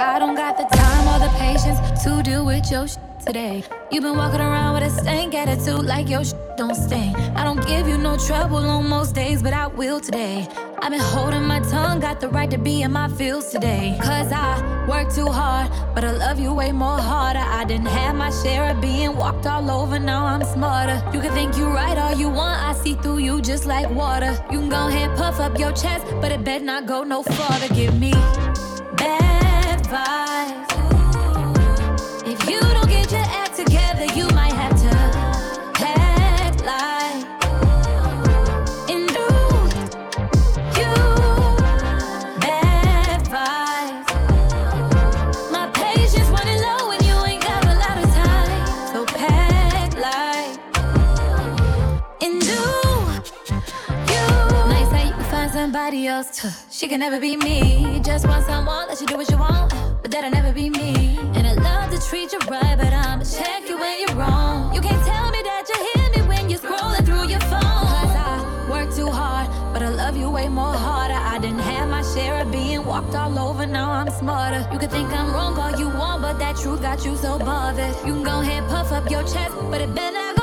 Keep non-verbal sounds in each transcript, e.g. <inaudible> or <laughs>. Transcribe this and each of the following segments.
I don't got the time or the patience to deal with your today. You've been walking around with a stank attitude like your don't stink. I don't give you no trouble on most days, but I will today. I've been holding my tongue, got the right to be in my feels today. Cause I work too hard, but I love you way more harder. I didn't have my share of being walked all over, now I'm smarter. You can think you right all you want, I see through you just like water. You can go ahead, puff up your chest, but it better not go no farther. Give me bad vibes. Else. She can never be me. Just want someone that you do what you want, but that'll never be me. And I love to treat you right, but I'ma check you when you're wrong. You can't tell me that you hear me when you're scrolling through your phone. Cause I work too hard, but I love you way more harder. I didn't have my share of being walked all over, now I'm smarter. You can think I'm wrong all you want, but that truth got you so bothered. You can go ahead, puff up your chest, but it better not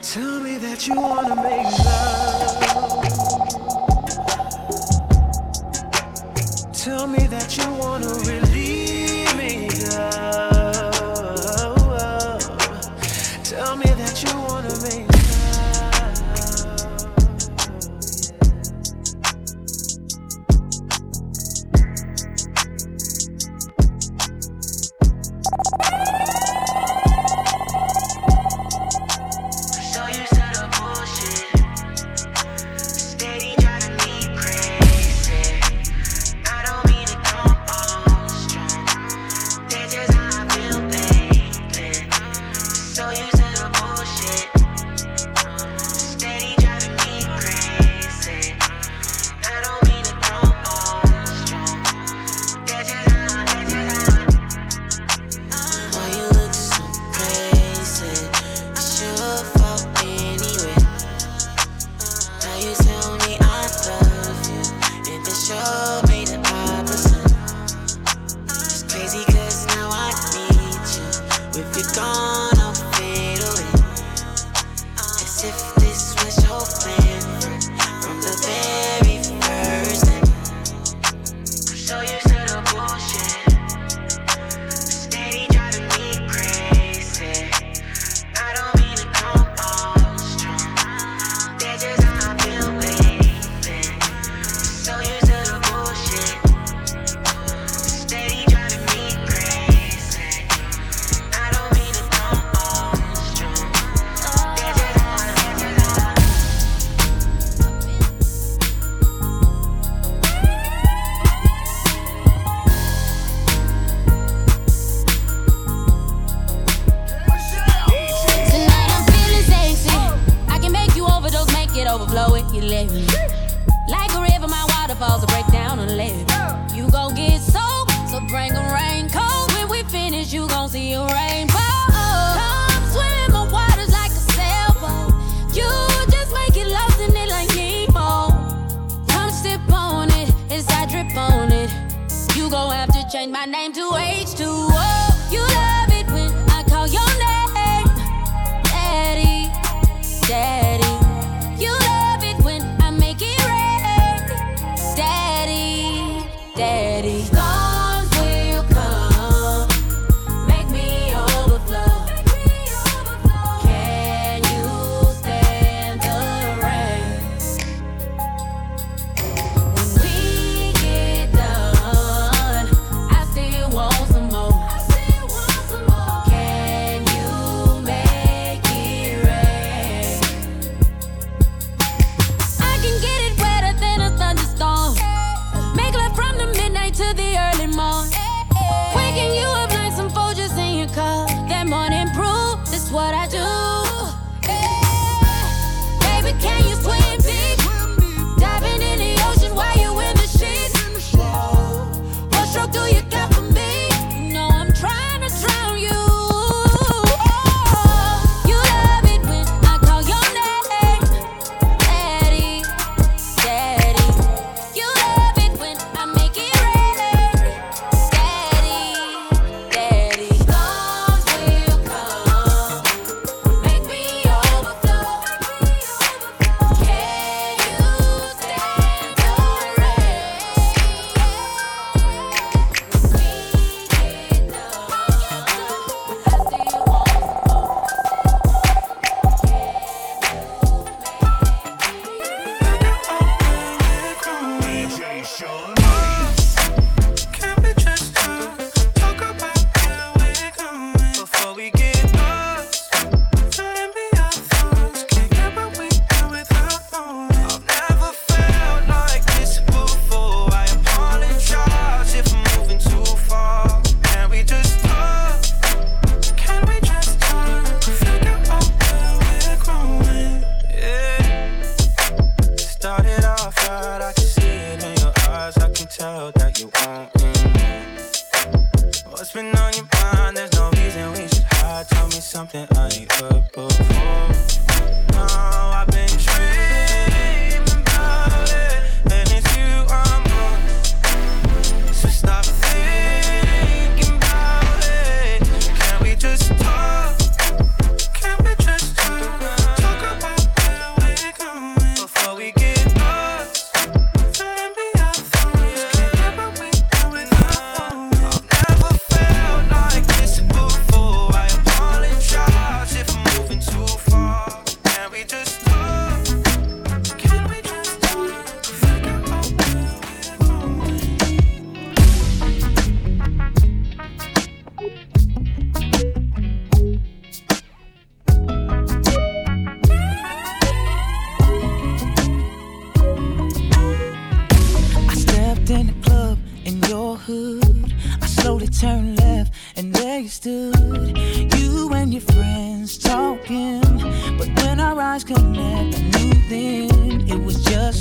Tell me that you wanna make love. Tell me that you wanna really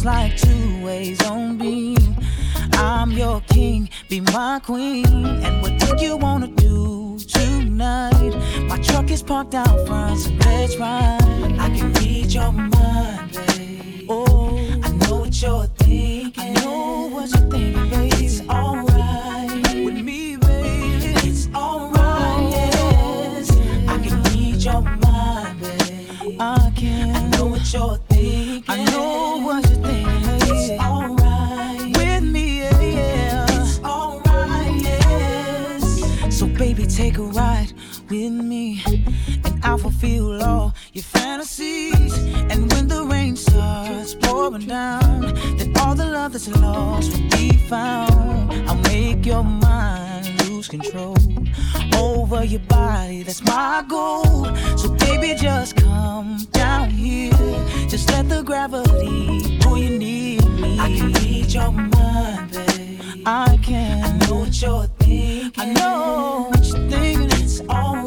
like two ways on me. I'm your king, be my queen. And what do you wanna do tonight? My truck is parked out front, so let's ride. I can read your mind, babe. Oh, I know what you're thinking. I know what you're thinking, babe. It's alright with me, babe. It's alright, yes. I can read your mind, babe. I can. I know what you're. feel all your fantasies. And when the rain starts pouring down, then all the love that's lost will be found. I'll make your mind lose control over your body. That's my goal. So baby, just come down here. Just let the gravity pull you near me. I can read your mind, babe. I can. I know what you're thinking. I know what you're thinking. It's all.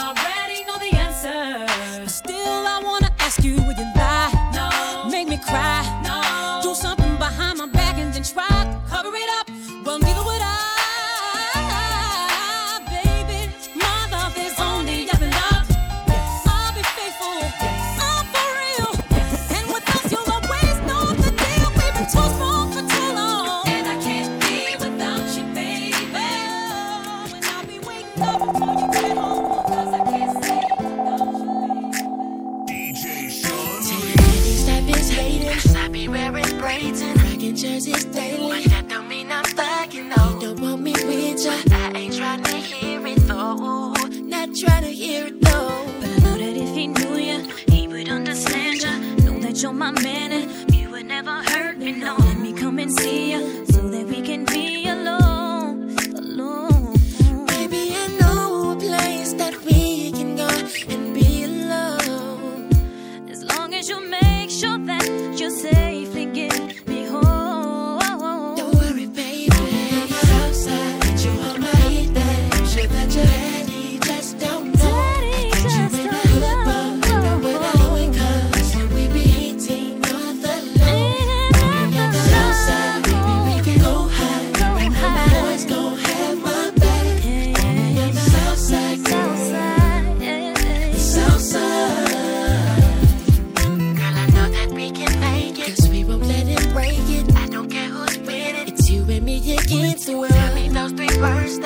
already know the answer. But still, I wanna ask you, would you my man, and you would never hurt me. No, let me come and see you. into it. Tell me those three words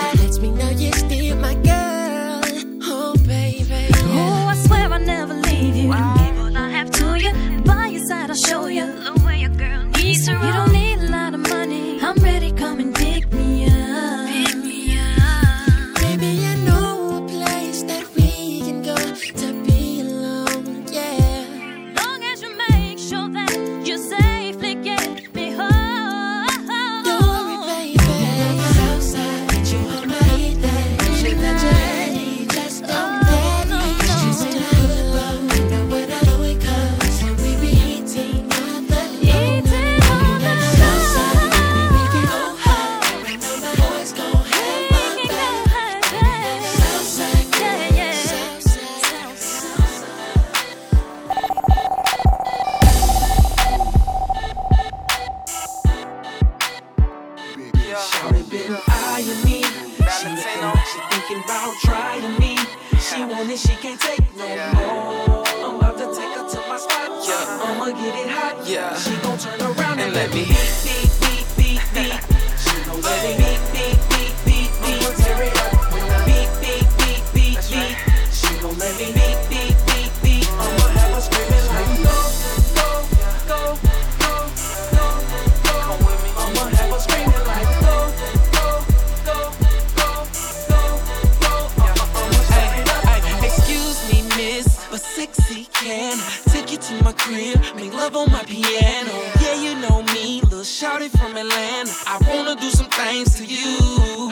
crib, make love on my piano. Yeah, you know me, little shouty from Atlanta. I wanna do some things to you.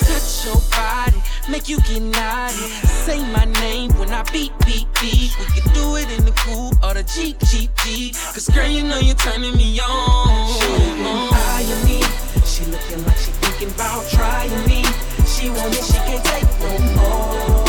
Touch your body, make you get naughty. Say my name when I beep beep beep. We can do it in the coupe or the Jeep, Jeep, Jeep. Cause girl, you know you're turning me on. Eyeing me, she looking like she thinking about trying me. She want it, she can't take no more.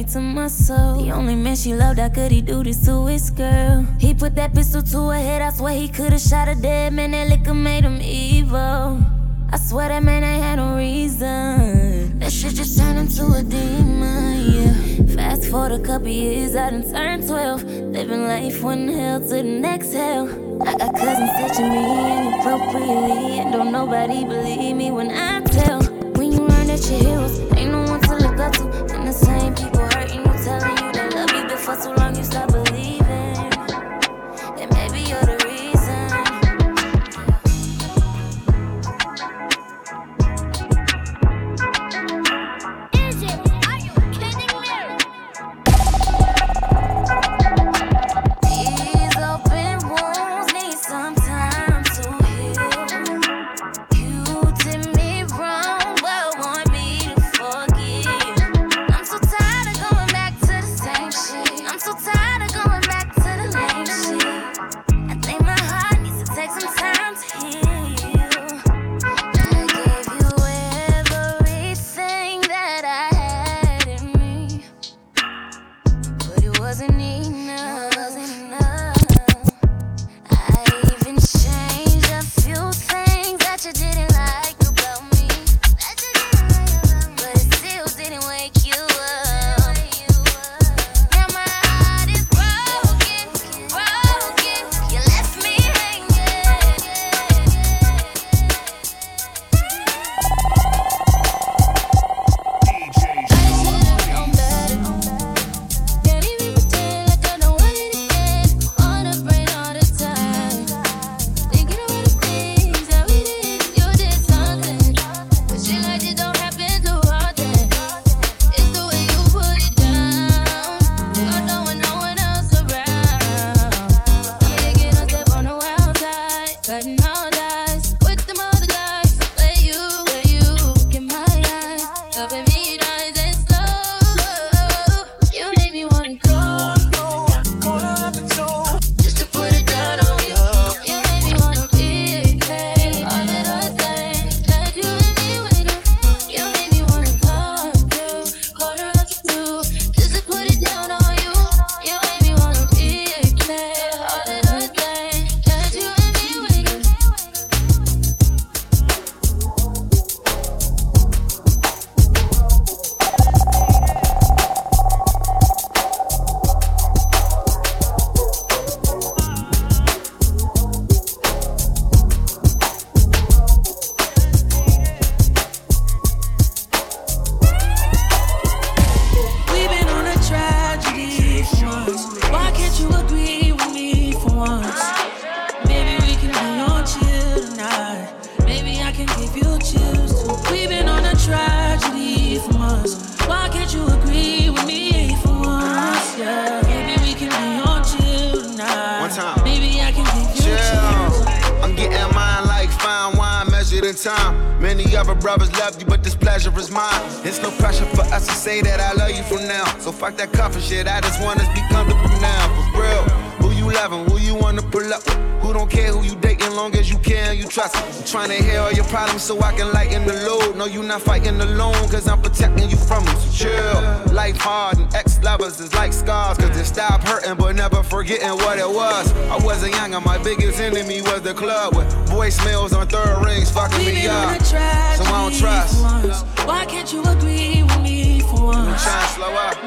me to my soul. The only man she loved, how could he do this to his girl? He put that pistol to her head, I swear he could've shot her dead. Man, that liquor made him evil. I swear that man ain't had no reason. That shit just turned him to a demon, yeah. Fast forward a couple years, I done turned 12. Living life one hell to the next hell. I got cousins touching me inappropriately, and don't nobody believe me when I tell. time. Maybe I can get you. Yeah. I'm getting mine like fine wine measured in time. Many other brothers love you, but this pleasure is mine. It's no pressure for us to say that I love you from now. So fuck that coffee shit. I just want us to be comfortable now, for real who you wanna pull up Who don't care who you dating, long as you care and you trust I'm trying to hear all your problems so I can lighten the load. No, you not fighting alone, cause I'm protecting you from them. So chill, life hard and ex-lovers is like scars Cause they stop hurting but never forgetting what it was. I wasn't young and my biggest enemy was the club With voicemails on third rings fucking me up. So I don't trust. once. Why can't you agree with me for once?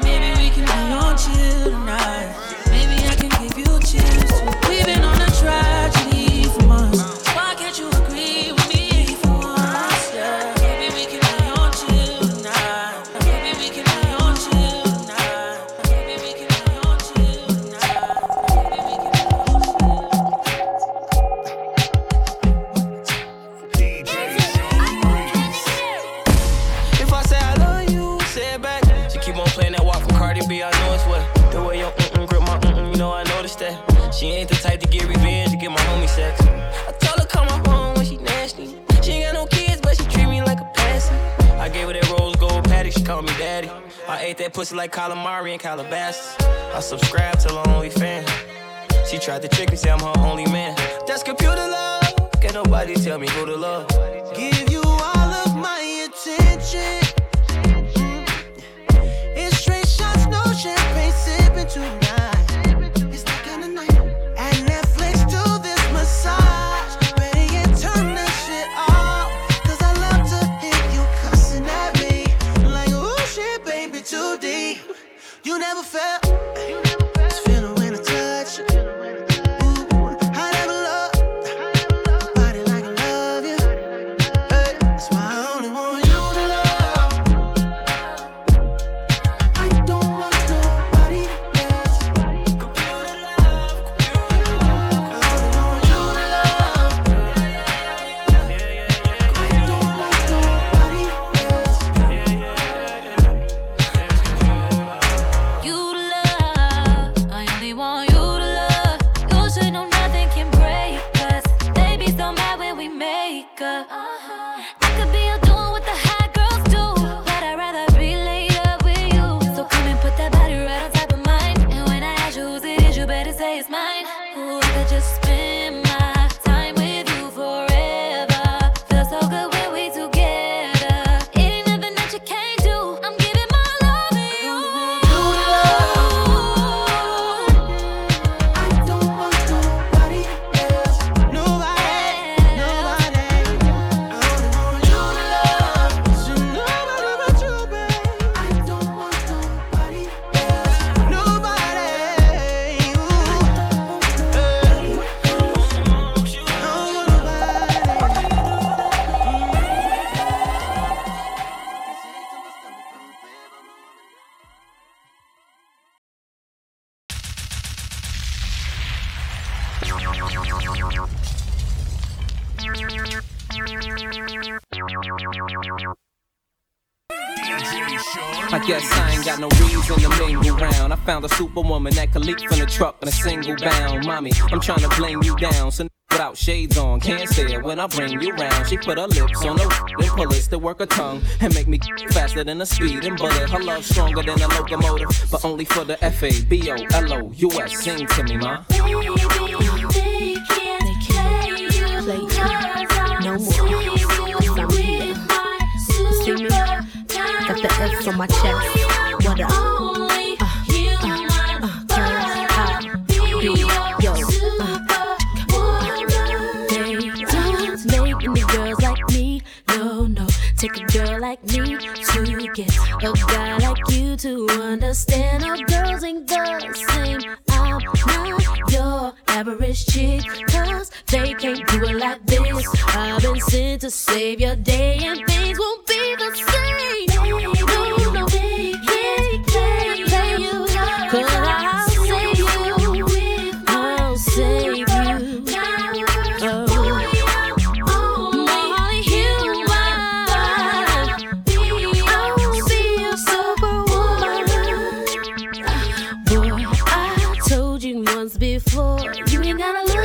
Maybe we can be on chill tonight. We've been. guess I ain't got no reason to mingle round. I found a superwoman that could leap from the truck in a single bound. Mommy, I'm trying to blame you down. So without shades on. Can't stare when I bring you round. She put her lips on the then pull it to work her tongue and make me <laughs> faster than a speeding bullet. Her love stronger than a locomotive, but only for the F A B O L O U S. Sing to me, ma. got the S on my chest. What up? Take a girl like me to get a guy like you to understand. All girls ain't the same. I'm not your average chick, cause they can't do it like this. I've been sent to save your day. once before. You ain't gotta look.